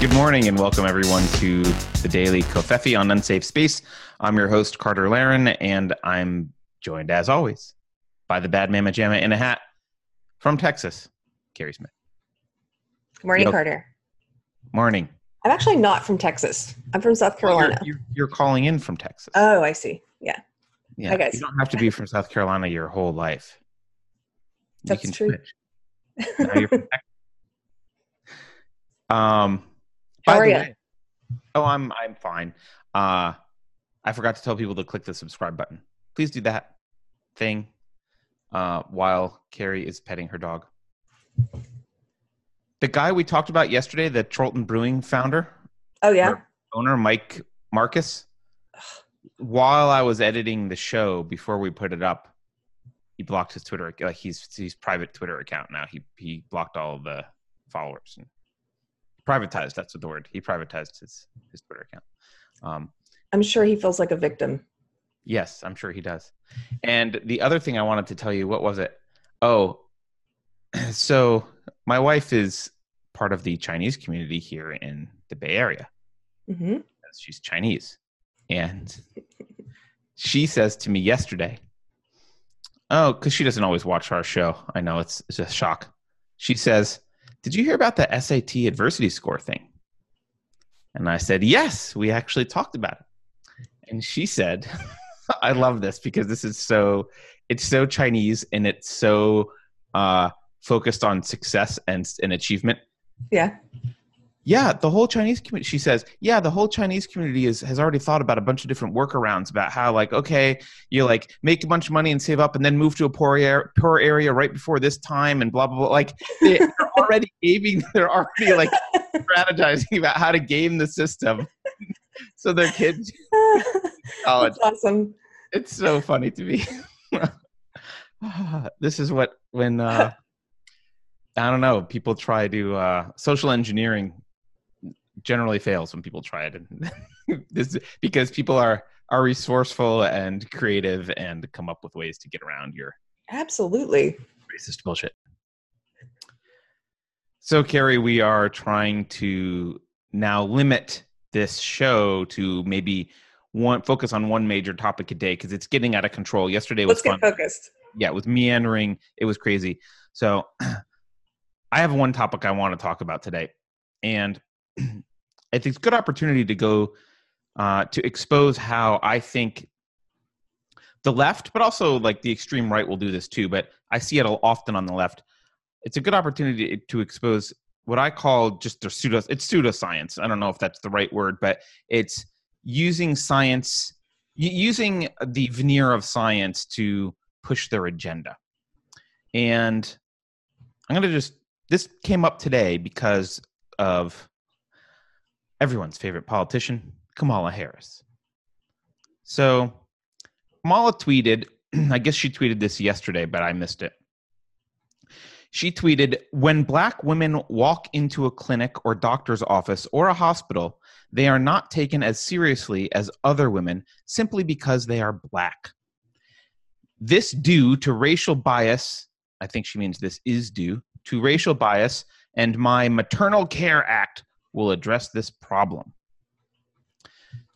Good morning and welcome everyone to the Daily Covfefe on Unsafe Space. I'm your host, Carter Laren, and I'm joined as always by the bad mama jamma in a hat from Texas, Keri Smith. Good morning, Yo. Carter. Morning. I'm actually not from Texas. I'm from South Carolina. You're, you're, you're calling in from Texas. oh, I see. Yeah, yeah. hi, guys. You don't have to be from South Carolina your whole life. You That's true. switch. Um, Now you're from Texas. Um, How are ya? way- Oh, I'm I'm fine. Uh, I forgot to tell people to click the subscribe button. Please do that thing uh, while Keri is petting her dog. The guy we talked about yesterday, the Trolton Brewing founder, Oh, yeah. owner Mike Marcus. While I was editing the show before we put it up, he blocked his Twitter. Like he's he's private Twitter account now. He he blocked all of the followers and privatized. That's what the word. He privatized his his Twitter account. Um, I'm sure he feels like a victim. Yes, I'm sure he does. And the other thing I wanted to tell you, what was it? Oh, so my wife is part of the Chinese community here in the Bay Area. hmm She's Chinese. And she says to me yesterday, Oh, because she doesn't always watch our show. I know it's, it's a shock. She says, Did you hear about the SAT adversity score thing? And I said, Yes, we actually talked about it. And she said, I love this because this is so it's so Chinese and it's so uh focused on success and and achievement Yeah. Yeah, the whole Chinese community. She says, yeah, the whole Chinese community is has already thought about a bunch of different workarounds about how, like, okay, you like make a bunch of money and save up, and then move to a poor area, poor area right before this time, and blah blah blah. Like, they, they're already gaming. They're already like strategizing about how to game the system. so their kids, college. That's awesome. It's so funny to me. this is what when uh, I don't know people try to uh, social engineering generally fails when people try it, and this because people are are resourceful and creative and come up with ways to get around your Absolutely. racist bullshit. So, Keri, we are trying to now limit this show to maybe one focus on one major topic a day because it's getting out of control. Yesterday was Let's fun get focused. yeah, it was meandering. It was crazy. So I have one topic I want to talk about today. And it's a good opportunity to go uh, to expose how I think the left, but also like the extreme right will do this too, but I see it often on the left. It's a good opportunity to expose what I call just their pseudo it's pseudoscience. I don't know if that's the right word, but it's using science using the veneer of science to push their agenda. And I'm going to just, this came up today because of everyone's favorite politician, Kamala Harris. So Kamala tweeted, I guess she tweeted this yesterday, but I missed it. She tweeted, When black women walk into a clinic or doctor's office or a hospital, they are not taken as seriously as other women simply because they are black. This due to racial bias, I think she means this is due to racial bias, and my Maternal Care Act will address this problem.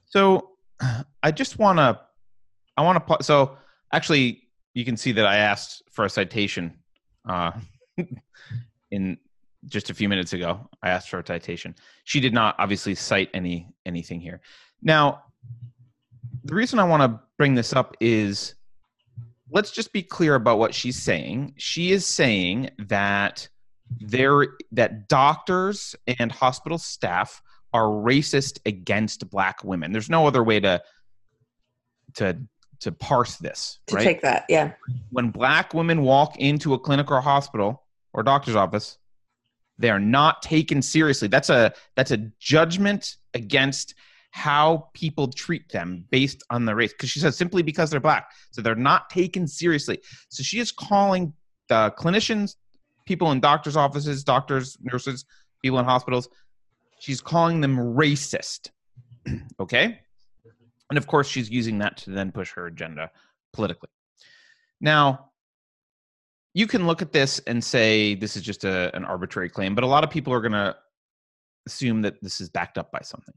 So I just want to, I want to, so actually, you can see that I asked for a citation uh, in just a few minutes ago. I asked for a citation. She did not obviously cite any anything here. Now, the reason I want to bring this up is let's just be clear about what she's saying. She is saying that there that doctors and hospital staff are racist against black women. There's no other way to to to parse this, To right? take that. Yeah. when black women walk into a clinic or a hospital or doctor's office, they are not taken seriously. That's a that's a judgment against how people treat them based on their race. Because she says simply because they're black, so they're not taken seriously. So she is calling the clinicians, people in doctors' offices, doctors, nurses, people in hospitals. She's calling them racist. okay, and of course she's using that to then push her agenda politically. Now, you can look at this and say this is just a, an arbitrary claim, but a lot of people are going to assume that this is backed up by something.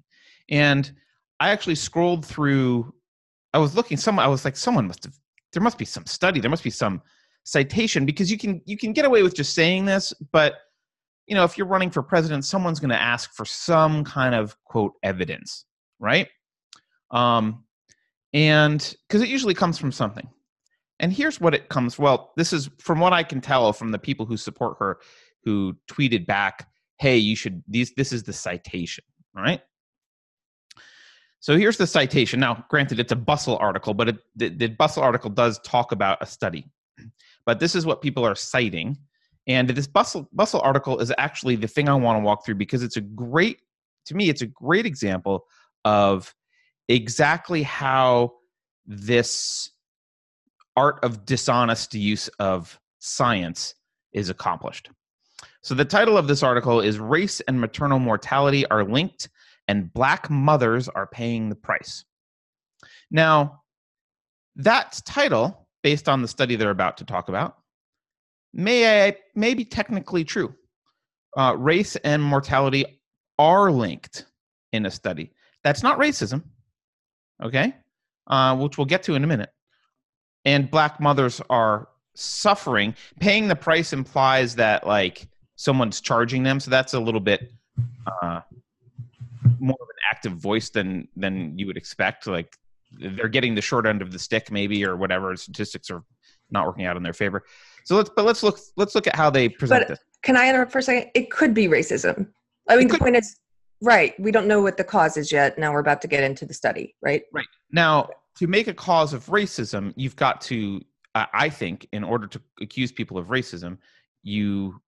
And I actually scrolled through. I was looking. Some I was like, someone must have. There must be some study. There must be some citation because you can you can get away with just saying this, but you know if you're running for president, someone's going to ask for some kind of quote evidence, right? Um, and because it usually comes from something. And here's what it comes. Well, this is from what I can tell from the people who support her, who tweeted back, "Hey, you should these. This is the citation, right?" So here's the citation. Now, granted, it's a Bustle article, but it, the, the Bustle article does talk about a study. But this is what people are citing. And this Bustle, Bustle article is actually the thing I want to walk through because it's a great, to me, it's a great example of exactly how this art of dishonest use of science is accomplished. So the title of this article is Race and Maternal Mortality Are Linked and black mothers are paying the price. Now, that title, based on the study they're about to talk about, may, may be technically true. Uh, race and mortality are linked in a study. That's not racism, okay? Uh, which we'll get to in a minute. And black mothers are suffering. Paying the price implies that, like, someone's charging them. So that's a little bit uh, more of an active voice than than you would expect. Like they're getting the short end of the stick, maybe, or whatever. Statistics are not working out in their favor. So let's but let's look let's look at how they present But this. can I interrupt for a second? It could be racism. I mean, the point is, right? We don't know what the cause is yet. Now we're about to get into the study, right? right? Now, to make a cause of racism, you've got to, I I think, in order to accuse people of racism, you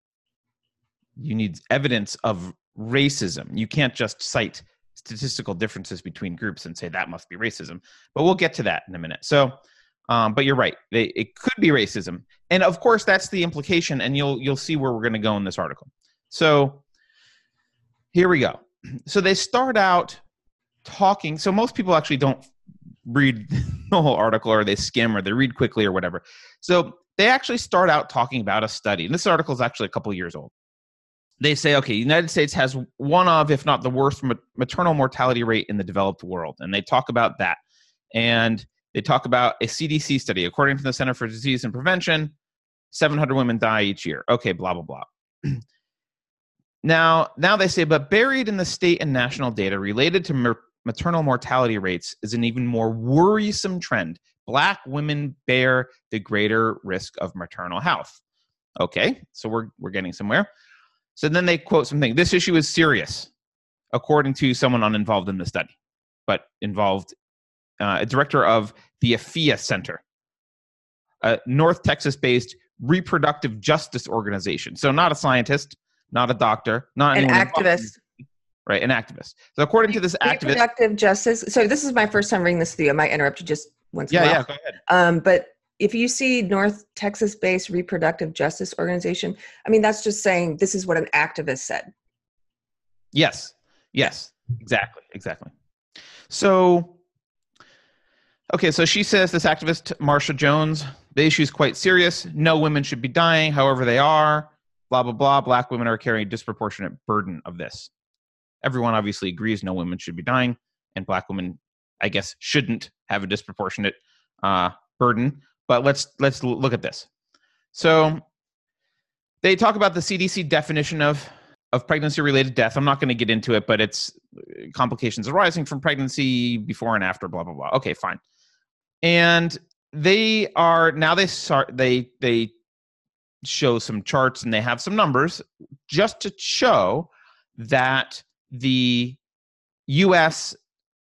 you need evidence of racism. You can't just cite statistical differences between groups and say that must be racism. But we'll get to that in a minute. So, um, but you're right; they, it could be racism, and of course, that's the implication. And you'll you'll see where we're going to go in this article. So, here we go. So they start out talking. So most people actually don't read the whole article or they skim or they read quickly or whatever. So they actually start out talking about a study. And this article is actually a couple years old. They say, okay, United States has one of, if not the worst, maternal mortality rate in the developed world. And they talk about that. And they talk about a CDC study. According to the Center for Disease and Prevention, 700 women die each year. Okay, blah, blah, blah. now, now they say, but buried in the state and national data related to mer- maternal mortality rates is an even more worrisome trend. Black women bear the greater risk of maternal health. Okay, so we're, we're getting somewhere. So then they quote something. This issue is serious, according to someone uninvolved in the study, but involved, uh, a director of the Afiya Center, a North Texas based reproductive justice organization. So not a scientist, not a doctor, not An anyone involved in- activist. right? An activist. So according to this activist, Reproductive justice. So this is my first time reading this to you. I might interrupt you just once. yeah, yeah, go ahead. Um, but if you see North Texas based reproductive justice organization, I mean, that's just saying this is what an activist said. Yes, yes, exactly, exactly. So, okay, so she says this activist, Marsha Jones, the issue is quite serious. No women should be dying, however they are. Blah blah blah. Black women are carrying a disproportionate burden of this. Everyone obviously agrees no women should be dying, and black women, I guess, shouldn't have a disproportionate uh, burden. But let's let's look at this. So they talk about the CDC definition of of pregnancy related death. I'm not going to get into it, but it's uh, complications arising from pregnancy before and after, blah blah blah. Okay, fine. And they are now they start they they show some charts and they have some numbers just to show that the U.S.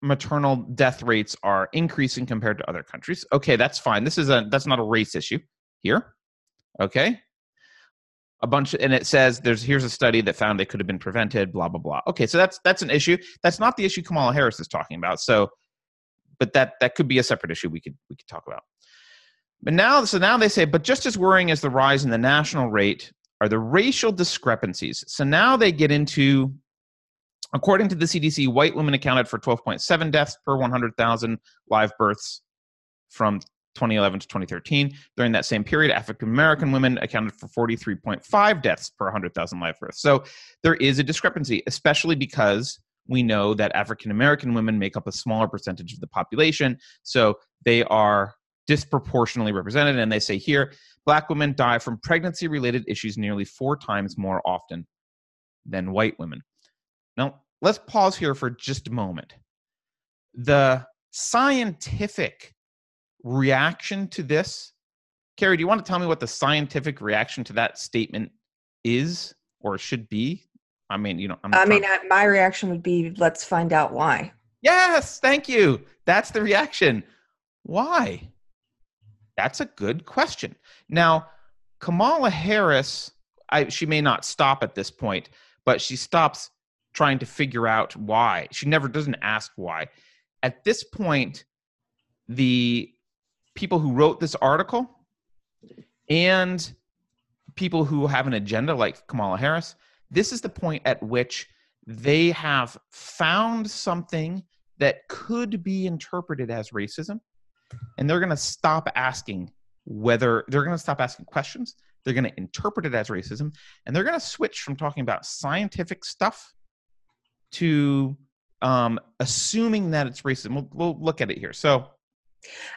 maternal death rates are increasing compared to other countries. Okay, that's fine. This is a that's not a race issue here. Okay, a bunch and it says there's here's a study that found they could have been prevented blah blah blah okay so that's that's an issue that's not the issue kamala harris is talking about so but that that could be a separate issue we could we could talk about but now so now they say but just as worrying as the rise in the national rate are the racial discrepancies so now they get into according to the cdc white women accounted for 12.7 deaths per 100000 live births from 2011 to 2013. During that same period, African American women accounted for 43.5 deaths per 100,000 live births. So there is a discrepancy, especially because we know that African American women make up a smaller percentage of the population. So they are disproportionately represented. And they say here, black women die from pregnancy related issues nearly four times more often than white women. Now, let's pause here for just a moment. The scientific reaction to this, Keri, do you want to tell me what the scientific reaction to that statement is or should be? I mean, you know, I'm i mean, my reaction would be let's find out why. Yes, thank you. That's the reaction. Why? That's a good question. Now, Kamala Harris, I, she may not stop at this point, but she stops trying to figure out why. She never doesn't ask why. At this point, the people who wrote this article and people who have an agenda like Kamala Harris, this is the point at which they have found something that could be interpreted as racism and they're going to stop asking whether they're going to stop asking questions they're going to interpret it as racism and they're going to switch from talking about scientific stuff to um, assuming that it's racism we'll, we'll look at it here. So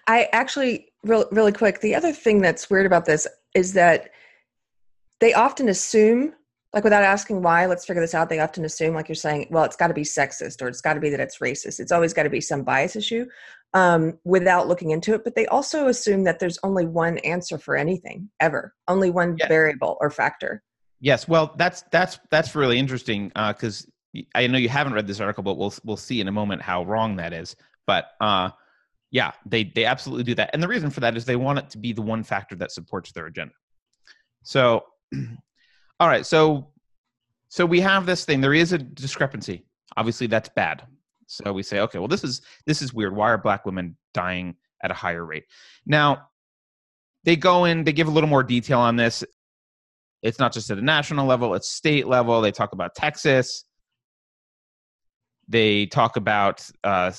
i actually real, really quick the other thing that's weird about this is that they often assume like without asking why let's figure this out they often assume like you're saying well it's got to be sexist or it's got to be that it's racist. It's always got to be some bias issue um, without looking into it but they also assume that there's only one answer for anything ever only one variable or factor. Yes well that's that's that's really interesting because uh, i know you haven't read this article but we'll we'll see in a moment how wrong that is but uh, yeah they they absolutely do that and the reason for that is they want it to be the one factor that supports their agenda so All right, so so we have this thing. There is a discrepancy. Obviously, that's bad. So we say, okay, well, this is this is weird. Why are black women dying at a higher rate? Now, they go in. They give a little more detail on this. It's not just at a national level; it's state level. They talk about Texas. They talk about uh,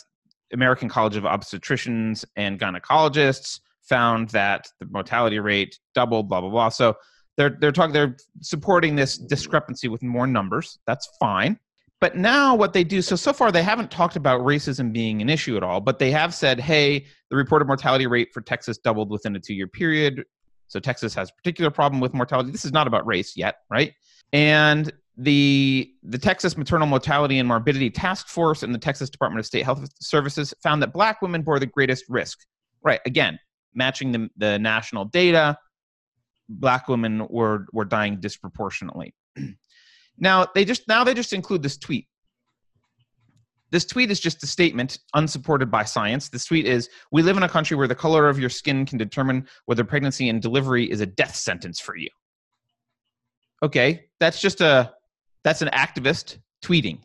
American College of Obstetricians and Gynecologists found that the mortality rate doubled. Blah blah blah. So they're they're talking they're supporting this discrepancy with more numbers. That's fine. But now what they do so so far they haven't talked about racism being an issue at all, but they have said, "Hey, the reported mortality rate for Texas doubled within a 2-year period." So Texas has a particular problem with mortality. This is not about race yet, right? And the the Texas Maternal Mortality and Morbidity Task Force and the Texas Department of State Health Services found that black women bore the greatest risk. Right, again, matching the, the national data black women were were dying disproportionately. now they just now they just include this tweet. This tweet is just a statement unsupported by science. This tweet is We live in a country where the color of your skin can determine whether pregnancy and delivery is a death sentence for you. Okay, that's just a that's an activist tweeting.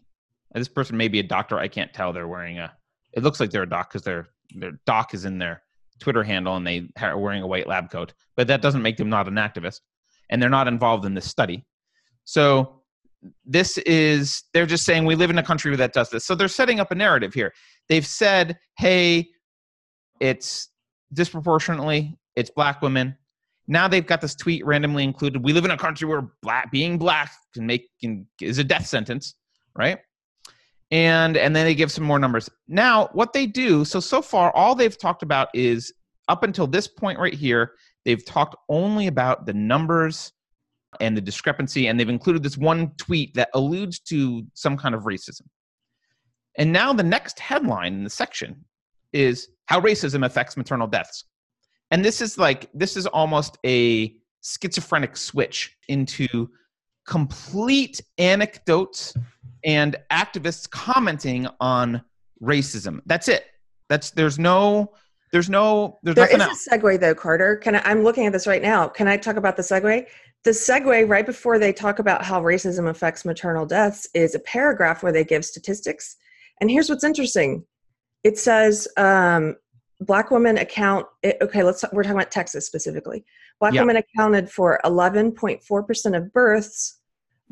This person may be a doctor. I can't tell. They're wearing a. It looks like they're a doc because their their doc is in their Twitter handle and they are wearing a white lab coat, but that doesn't make them not an activist, and they're not involved in this study. So this is they're just saying we live in a country that does this. So they're setting up a narrative here. They've said, "Hey, it's disproportionately it's black women." Now they've got this tweet randomly included. We live in a country where black being black can make can, is a death sentence, right? and and then they give some more numbers now what they do so so far all they've talked about is up until this point right here they've talked only about the numbers and the discrepancy and they've included this one tweet that alludes to some kind of racism and now the next headline in the section is how racism affects maternal deaths and this is like this is almost a schizophrenic switch into complete anecdotes and activists commenting on racism. That's it. That's there's no there's no there's there is else. a segue though, Carter. Can I, I'm looking at this right now. Can I talk about the segue? The segue right before they talk about how racism affects maternal deaths is a paragraph where they give statistics. And here's what's interesting. It says um, black women account. Okay, let's we're talking about Texas specifically. Black yeah. women accounted for 11.4 percent of births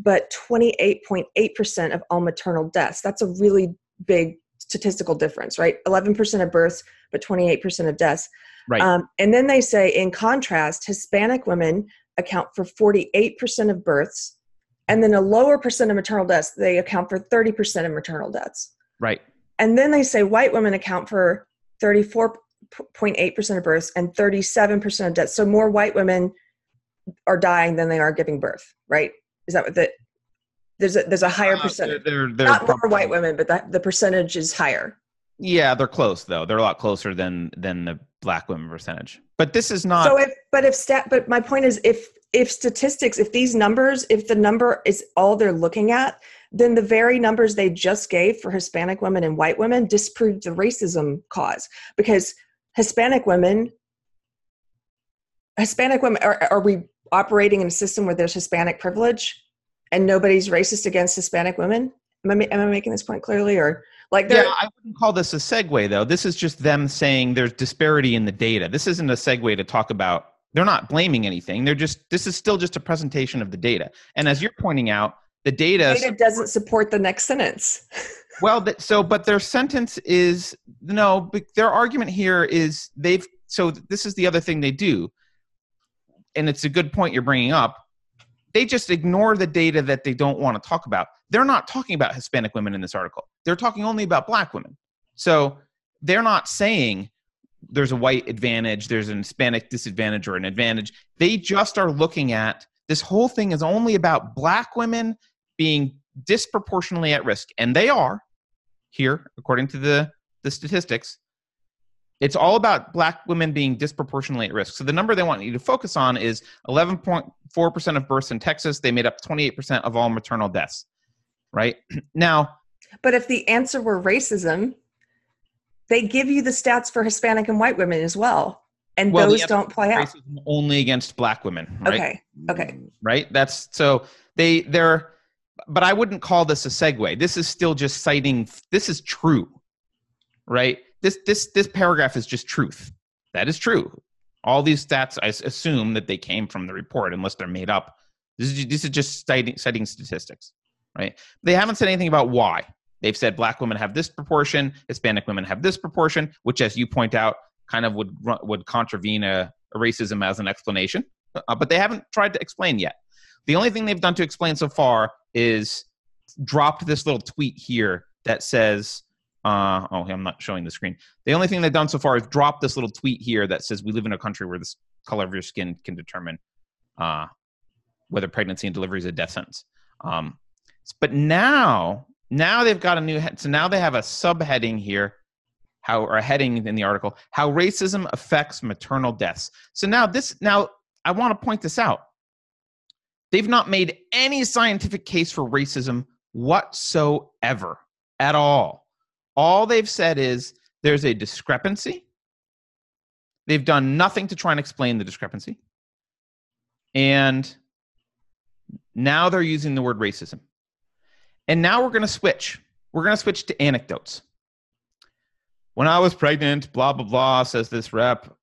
but 28.8% of all maternal deaths. That's a really big statistical difference, right? 11% of births, but 28% of deaths. Right. Um, and then they say, in contrast, Hispanic women account for 48% of births, and then a lower percent of maternal deaths. They account for 30% of maternal deaths. right. And then they say white women account for 34.8% of births and 37% of deaths. So more white women are dying than they are giving birth, right? Is that what the there's a there's a higher Uh, percentage. They're, they're, they're Not more white women, but the, the percentage is higher. Yeah, they're close though. They're a lot closer than than the black women percentage. But this is not. so if but if stat but my point is if if statistics if these numbers if the number is all they're looking at then the very numbers they just gave for hispanic women and white women disproved the racism cause because hispanic women hispanic women are, are we operating in a system where there's hispanic privilege and nobody's racist against hispanic women am i, am I making this point clearly or like yeah, I wouldn't call this a segue though. This is just them saying there's disparity in the data. This isn't a segue to talk about. They're not blaming anything. They're just. This is still just a presentation of the data. And as you're pointing out, the data. data doesn't support the next sentence Well, that, so but their sentence is no. But their argument here is they've. So this is the other thing they do, and it's a good point you're bringing up. They just ignore the data that they don't want to talk about. They're not talking about Hispanic women in this article. They're talking only about Black women. So they're not saying there's a white advantage, there's an Hispanic disadvantage or an advantage. They just are looking at this whole thing is only about Black women being disproportionately at risk, and they are here, according to the, the statistics. It's all about black women being disproportionately at risk. So the number they want you to focus on is 11.4% of births in Texas. They made up 28% of all maternal deaths, right? Now, But if the answer were racism, they give you the stats for Hispanic and white women as well. And Well, those don't play out. only against black women, right? Okay. Okay. Right? That's so they they're but I wouldn't call this a segue. This is still just citing this is true. Right? This this this paragraph is just truth. That is true. All these stats I assume that they came from the report unless they're made up. This is this is just citing citing statistics, right? They haven't said anything about why. They've said black women have this proportion, Hispanic women have this proportion, which, as you point out, kind of would would contravene a, a racism as an explanation. Uh, but they haven't tried to explain yet. The only thing they've done to explain so far is dropped this little tweet here that says, uh, "Oh, I'm not showing the screen." The only thing they've done so far is dropped this little tweet here that says, "We live in a country where this color of your skin can determine uh, whether pregnancy and delivery is a death sentence." Um, but now, now they've got a new head. So now they have a subheading here, how or a heading in the article, how racism affects maternal deaths. So now this, now I want to point this out. They've not made any scientific case for racism whatsoever at all. All they've said is there's a discrepancy. They've done nothing to try and explain the discrepancy. And now they're using the word racism. And now we're going to switch. We're going to switch to anecdotes. When I was pregnant, blah, blah, blah, says this rep,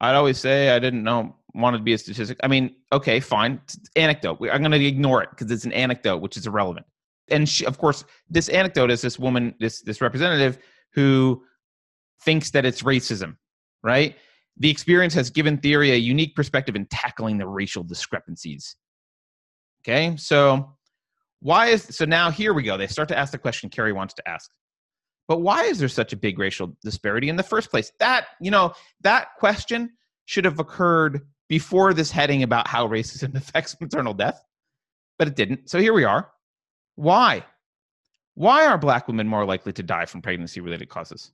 I'd always say I didn't know, wanted to be a statistic. I mean, okay, fine. Anecdote. I'm going to ignore it because it's an anecdote, which is irrelevant. And she, of course, this anecdote is this woman, this, this representative who thinks that it's racism, right? The experience has given Thierry a unique perspective in tackling the racial discrepancies. Okay, so why is so now here we go. They start to ask the question Keri wants to ask. But why is there such a big racial disparity in the first place? That, you know, that question should have occurred before this heading about how racism affects maternal death, but it didn't. So here we are. Why? Why are black women more likely to die from pregnancy related causes?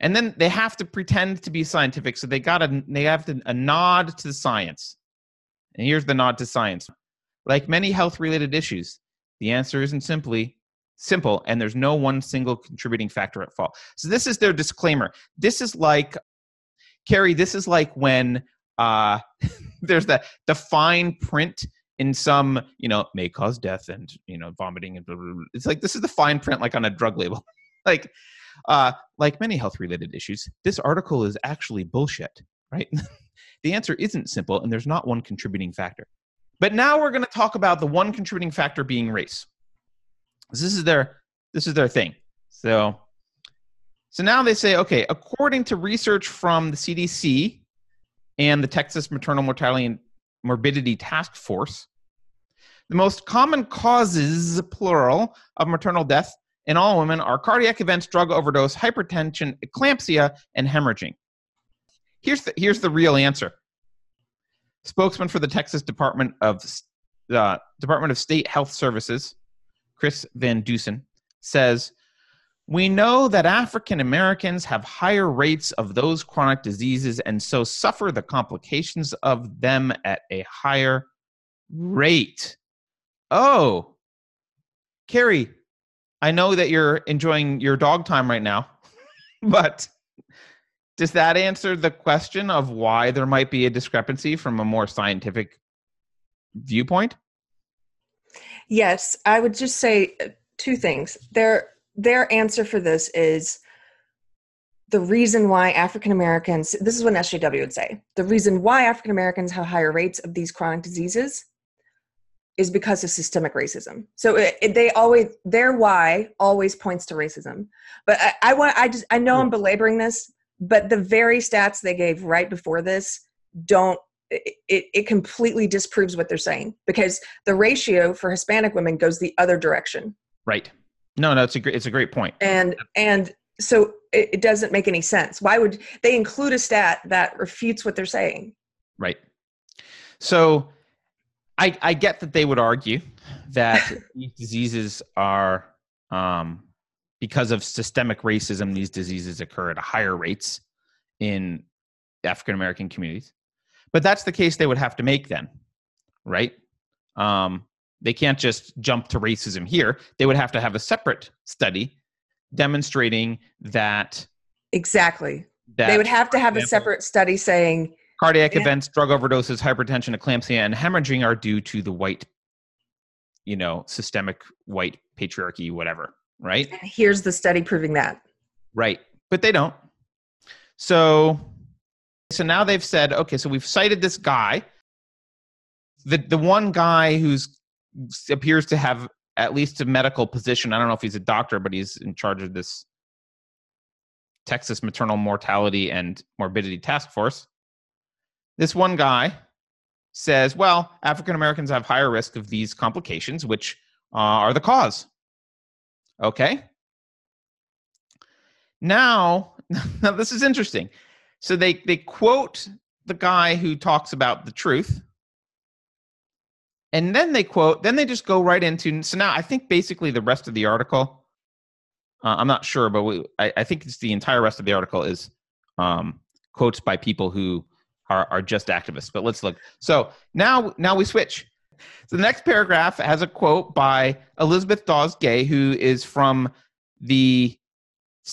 And then they have to pretend to be scientific, so they got a they have to, a nod to the science. And here's the nod to science. Like many health related issues, the answer isn't simply simple and there's no one single contributing factor at fault. So this is their disclaimer. This is like Keri, this is like when uh there's the the fine print in some, you know, may cause death and, you know, vomiting and blah, blah, blah. it's like this is the fine print like on a drug label. like uh like many health related issues, this article is actually bullshit, right? the answer isn't simple and there's not one contributing factor. But now we're going to talk about the one contributing factor being race. This is their this is their thing. So So now they say, okay, according to research from the CDC and the Texas Maternal Mortality and Morbidity Task Force, the most common causes, plural, of maternal death in all women are cardiac events, drug overdose, hypertension, eclampsia, and hemorrhaging. Here's the, here's the real answer. Spokesman for the Texas Department of uh, Department of State Health Services, Chris Van Deusen, says we know that African Americans have higher rates of those chronic diseases and so suffer the complications of them at a higher rate. Oh, Keri, I know that you're enjoying your dog time right now, but does that answer the question of why there might be a discrepancy from a more scientific viewpoint? Yes, I would just say uh, two things. Their their answer for this is the reason why African Americans, this is what SJW would say, the reason why African Americans have higher rates of these chronic diseases is because of systemic racism. So it, it, they always their why always points to racism. But I, I want I just I know I'm hmm. belaboring this, but the very stats they gave right before this don't it, it completely disproves what they're saying because the ratio for Hispanic women goes the other direction. Right. No, no, it's a great, it's a great point. And and so it, it doesn't make any sense. Why would they include a stat that refutes what they're saying? Right. So I, I get that they would argue that these diseases are um, because of systemic racism. These diseases occur at higher rates in African American communities, but that's the case they would have to make then, right? Um, they can't just jump to racism here. They would have to have a separate study demonstrating that exactly. That, they would have to have example, a separate study saying Cardiac yeah. events, drug overdoses, hypertension, eclampsia, and hemorrhaging are due to the white, you know, systemic white patriarchy, whatever, right? Here's the study proving that. Right. But they don't. So so now they've said, okay, so we've cited this guy. The the one guy who's appears to have at least a medical position. I don't know if he's a doctor, but he's in charge of this Texas Maternal Mortality and Morbidity Task Force. This one guy says, well, African Americans have higher risk of these complications, which uh, are the cause. Okay. Now, now this is interesting. So they they quote the guy who talks about the truth, and then they quote. Then they just go right into. So now I think basically the rest of the article. Uh, I'm not sure, but we, I, I, think it's the entire rest of the article is um, quotes by people who are, are just activists. But let's look. So now, now we switch. So the next paragraph has a quote by Elizabeth Dawes Gay, who is from the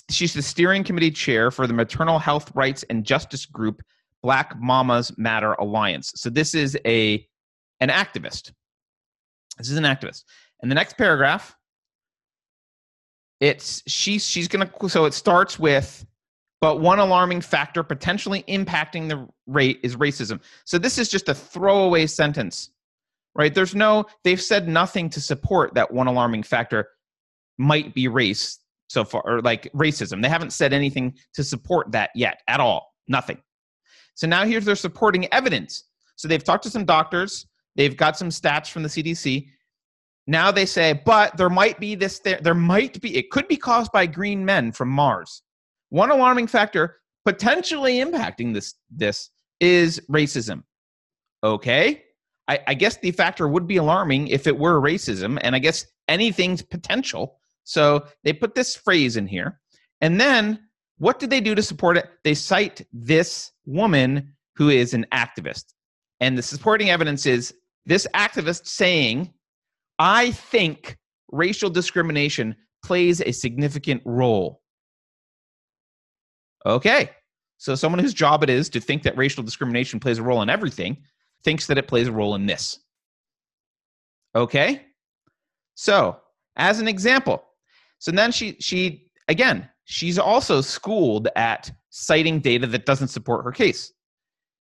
she's the steering committee chair for the maternal health rights and justice group Black Mamas Matter Alliance. So this is a an activist. This is an activist. And the next paragraph, it's she's she's gonna so it starts with but one alarming factor potentially impacting the rate is racism. So this is just a throwaway sentence, right? There's no, they've said nothing to support that one alarming factor might be race so far, or like racism. They haven't said anything to support that yet at all. Nothing. So now here's their supporting evidence. So they've talked to some doctors, they've got some stats from the CDC. Now they say, but there might be this, there, there might be, it could be caused by green men from Mars. One alarming factor potentially impacting this this is racism. Okay. I, I guess the factor would be alarming if it were racism, and I guess anything's potential. So they put this phrase in here. And then what did they do to support it? They cite this woman who is an activist. And the supporting evidence is this activist saying, I think racial discrimination plays a significant role. Okay. So someone whose job it is to think that racial discrimination plays a role in everything thinks that it plays a role in this. Okay? So, as an example, so then she she again, she's also schooled at citing data that doesn't support her case.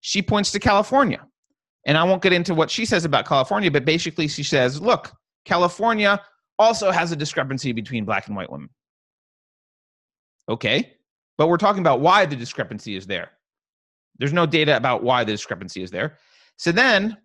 She points to California. And I won't get into what she says about California, but basically she says, look, California also has a discrepancy between black and white women. Okay. but we're talking about why the discrepancy is there. There's no data about why the discrepancy is there. So then,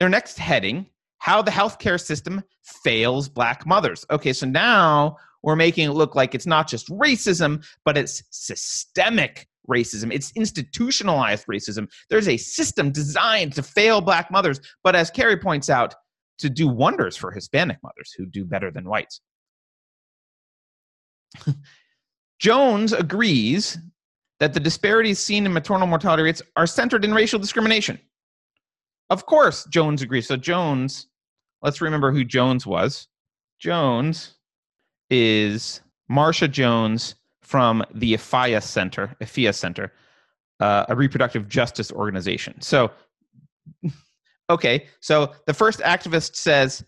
their next heading how the healthcare system fails black mothers. Okay, so now we're making it look like it's not just racism, but it's systemic racism. It's institutionalized racism. There's a system designed to fail black mothers, but as Keri points out, to do wonders for Hispanic mothers who do better than whites. Jones agrees that the disparities seen in maternal mortality rates are centered in racial discrimination. Of course, Jones agrees. So, Jones, let's remember who Jones was. Jones is Marsha Jones from the Afiya Center, Afiya Center, uh, a reproductive justice organization. So, okay, so the first activist says,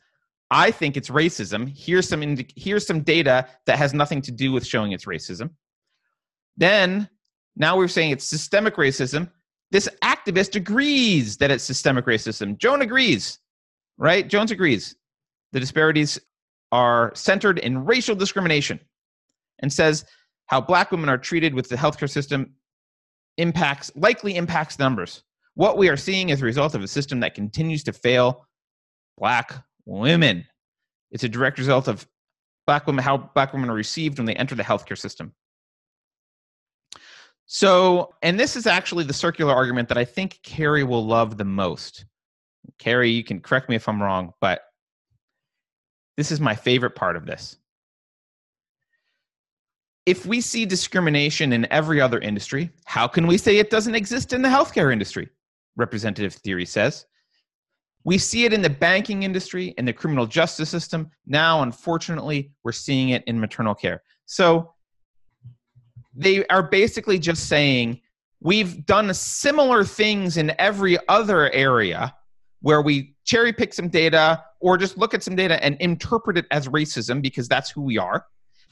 I think it's racism. Here's some indi- here's some data that has nothing to do with showing it's racism. Then now we're saying it's systemic racism. This activist agrees that it's systemic racism. Joan agrees, right? Jones agrees. The disparities are centered in racial discrimination and says how black women are treated with the healthcare system impacts likely impacts numbers. What we are seeing is a result of a system that continues to fail black women. It's a direct result of black women how black women are received when they enter the healthcare system. So, and this is actually the circular argument that I think Keri will love the most. Keri, you can correct me if I'm wrong, but this is my favorite part of this. If we see discrimination in every other industry, how can we say it doesn't exist in the healthcare industry? Representative Thierry says. We see it in the banking industry, in the criminal justice system. Now, unfortunately, we're seeing it in maternal care. So, they are basically just saying we've done similar things in every other area where we cherry pick some data or just look at some data and interpret it as racism because that's who we are.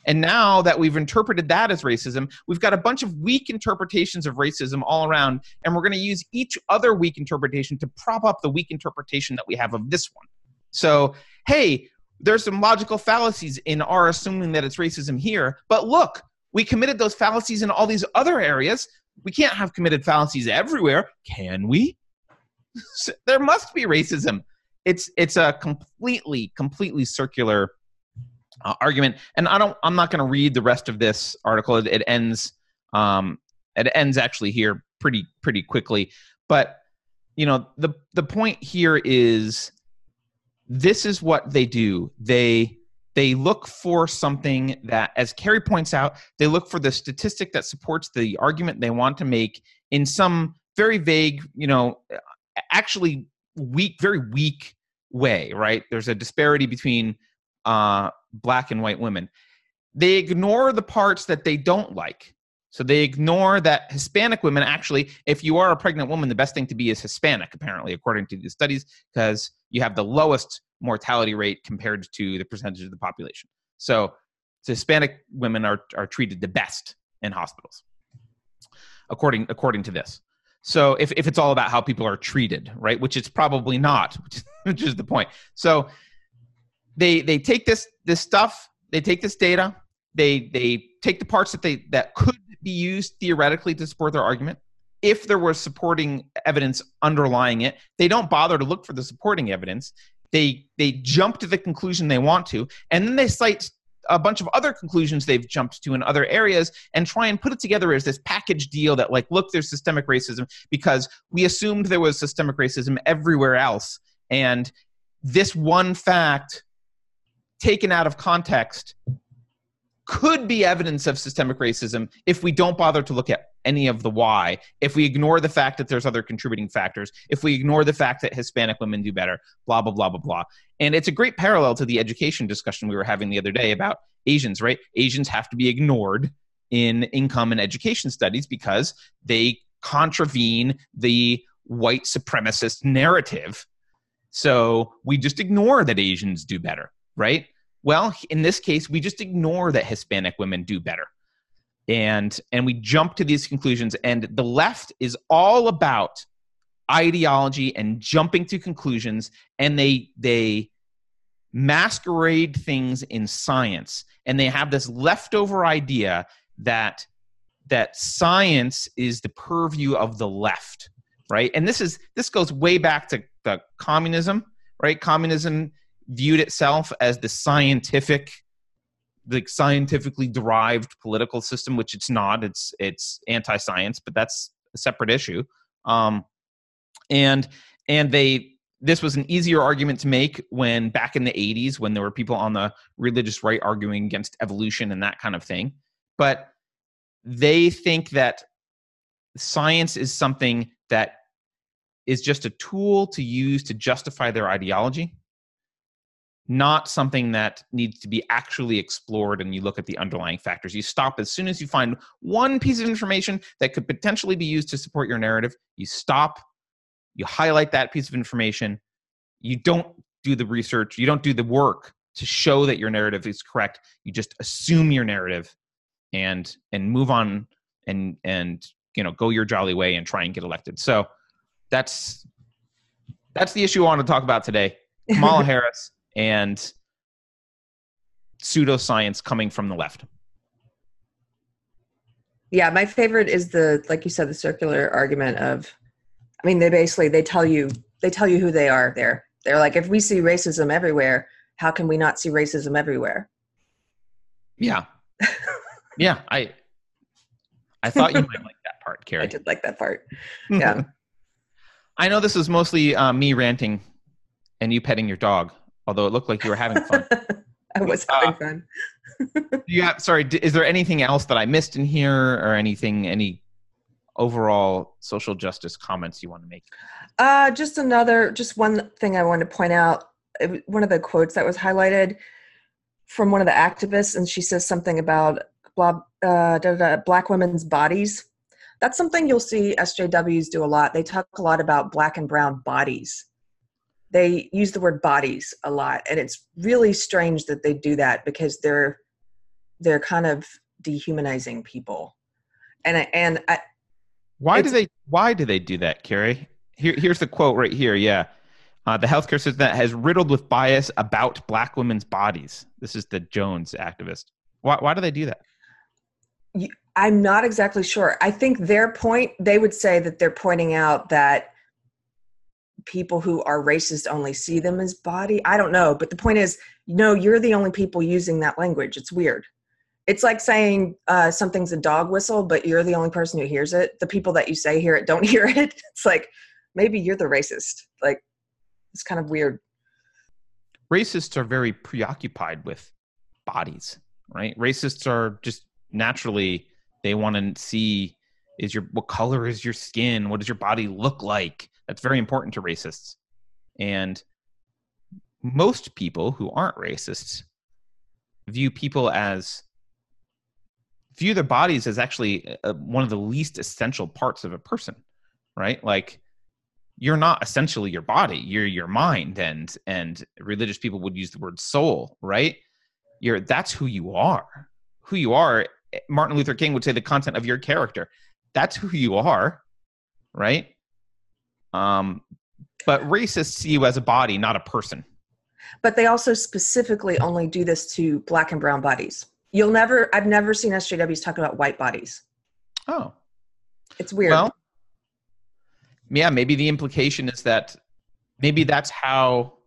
And now that we've interpreted that as racism, we've got a bunch of weak interpretations of racism all around, and we're going to use each other weak interpretation to prop up the weak interpretation that we have of this one. So, hey, there's some logical fallacies in our assuming that it's racism here, but look, we committed those fallacies in all these other areas. We can't have committed fallacies everywhere, can we? there must be racism. It's it's a completely completely circular uh, argument, and I don't. I'm not going to read the rest of this article. It, it ends. Um, it ends actually here pretty pretty quickly, but you know the the point here is this is what they do. They they look for something that, as Keri points out, they look for the statistic that supports the argument they want to make in some very vague, you know, actually weak, very weak way, right? There's a disparity between uh, black and white women. They ignore the parts that they don't like. So they ignore that Hispanic women actually, if you are a pregnant woman, the best thing to be is Hispanic, apparently, according to the studies, because you have the lowest mortality rate compared to the percentage of the population. So, so Hispanic women are, are treated the best in hospitals, according according to this. So if, if it's all about how people are treated, right, which it's probably not, which is the point. So they they take this this stuff, they take this data, they they take the parts that they that could be used theoretically to support their argument. If there was supporting evidence underlying it, they don't bother to look for the supporting evidence. They they jump to the conclusion they want to, and then they cite a bunch of other conclusions they've jumped to in other areas and try and put it together as this package deal that like look there's systemic racism because we assumed there was systemic racism everywhere else and this one fact taken out of context could be evidence of systemic racism if we don't bother to look at any of the why, if we ignore the fact that there's other contributing factors, if we ignore the fact that Hispanic women do better, blah, blah, blah, blah, blah. And it's a great parallel to the education discussion we were having the other day about Asians, right? Asians have to be ignored in income and education studies because they contravene the white supremacist narrative. So we just ignore that Asians do better, right? Well, in this case, we just ignore that Hispanic women do better. And and we jump to these conclusions and the left is all about ideology and jumping to conclusions and they they masquerade things in science and they have this leftover idea that that science is the purview of the left, right? And this is this goes way back to the communism, right? Communism viewed itself as the scientific the scientifically derived political system which it's not. It's it's anti-science but that's a separate issue. Um and and they this was an easier argument to make when back in the 80s when there were people on the religious right arguing against evolution and that kind of thing. But they think that science is something that is just a tool to use to justify their ideology not something that needs to be actually explored and you look at the underlying factors. You stop as soon as you find one piece of information that could potentially be used to support your narrative you stop you highlight that piece of information. You don't do the research you don't do the work to show that your narrative is correct. You just assume your narrative and and move on and and you know go your jolly way and try and get elected. So that's that's the issue i want to talk about today. Kamala harris and pseudoscience coming from the left. Yeah my favorite is the like you said the circular argument of i mean they basically they tell you they tell you who they are there. They're like if we see racism everywhere how can we not see racism everywhere? Yeah. Yeah i i thought you might like that part Keri. i did like that part. Yeah. I know this is mostly uh, me ranting and you petting your dog although it looked like you were having fun. I was having uh, fun yeah sorry is there anything else that i missed in here or anything any overall social justice comments you want to make? Uh, just another just one thing i want to point out. One of the quotes that was highlighted from one of the activists and she says something about blah, uh, da, da, black women's bodies. That's something you'll see sjws do a lot. They talk a lot about black and brown bodies they use the word bodies a lot and it's really strange that they do that because they're they're kind of dehumanizing people. And and I, why do they why do they do that Keri? Here, here's the quote right here yeah. Uh, the healthcare system that has riddled with bias about black women's bodies. This is the jones activist. Why, why do they do that? I'm not exactly sure. I think their point they would say that they're pointing out that people who are racist only see them as body. I don't know, but the point is, no, you're the only people using that language. It's weird. It's like saying uh, something's a dog whistle, but you're the only person who hears it. The people that you say hear it don't hear it. It's like maybe you're the racist. Like it's kind of weird. Racists are very preoccupied with bodies, right? Racists are just naturally they want to see is your what color is your skin? What does your body look like? That's very important to racists. And most people who aren't racists view people as view their bodies as actually a, uh, one of the least essential parts of a person, right? Like you're not essentially your body, you're your mind and and religious people would use the word soul, right? You're that's who you are. Who you are, Martin Luther King would say the content of your character. That's who you are, right? Um, but racists see you as a body, not a person. But they also specifically only do this to black and brown bodies. You'll never, I've never seen SJWs talk about white bodies. Oh. It's weird. Well, yeah, maybe the implication is that maybe that's how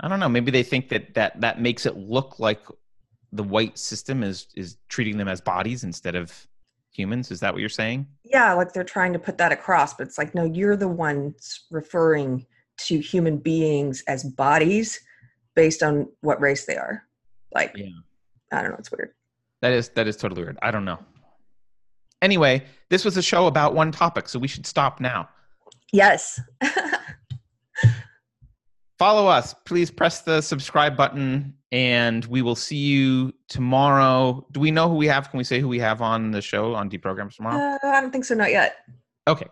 I don't know, maybe they think that that that makes it look like the white system is is treating them as bodies instead of humans is that what you're saying? Yeah like they're trying to put that across but it's like no you're the ones referring to human beings as bodies based on what race they are. Like yeah. i don't know it's weird. That is that is totally weird. I don't know. Anyway this was a show about one topic so we should stop now. Yes. Follow us. Please press the subscribe button and we will see you tomorrow. Do we know who we have? Can we say who we have on the show on Deprograms tomorrow? Uh, I don't think so, not yet. Okay,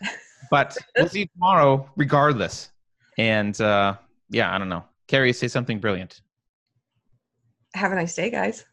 but we'll see you tomorrow, regardless. And uh, yeah, I don't know. Keri, say something brilliant. Have a nice day, guys.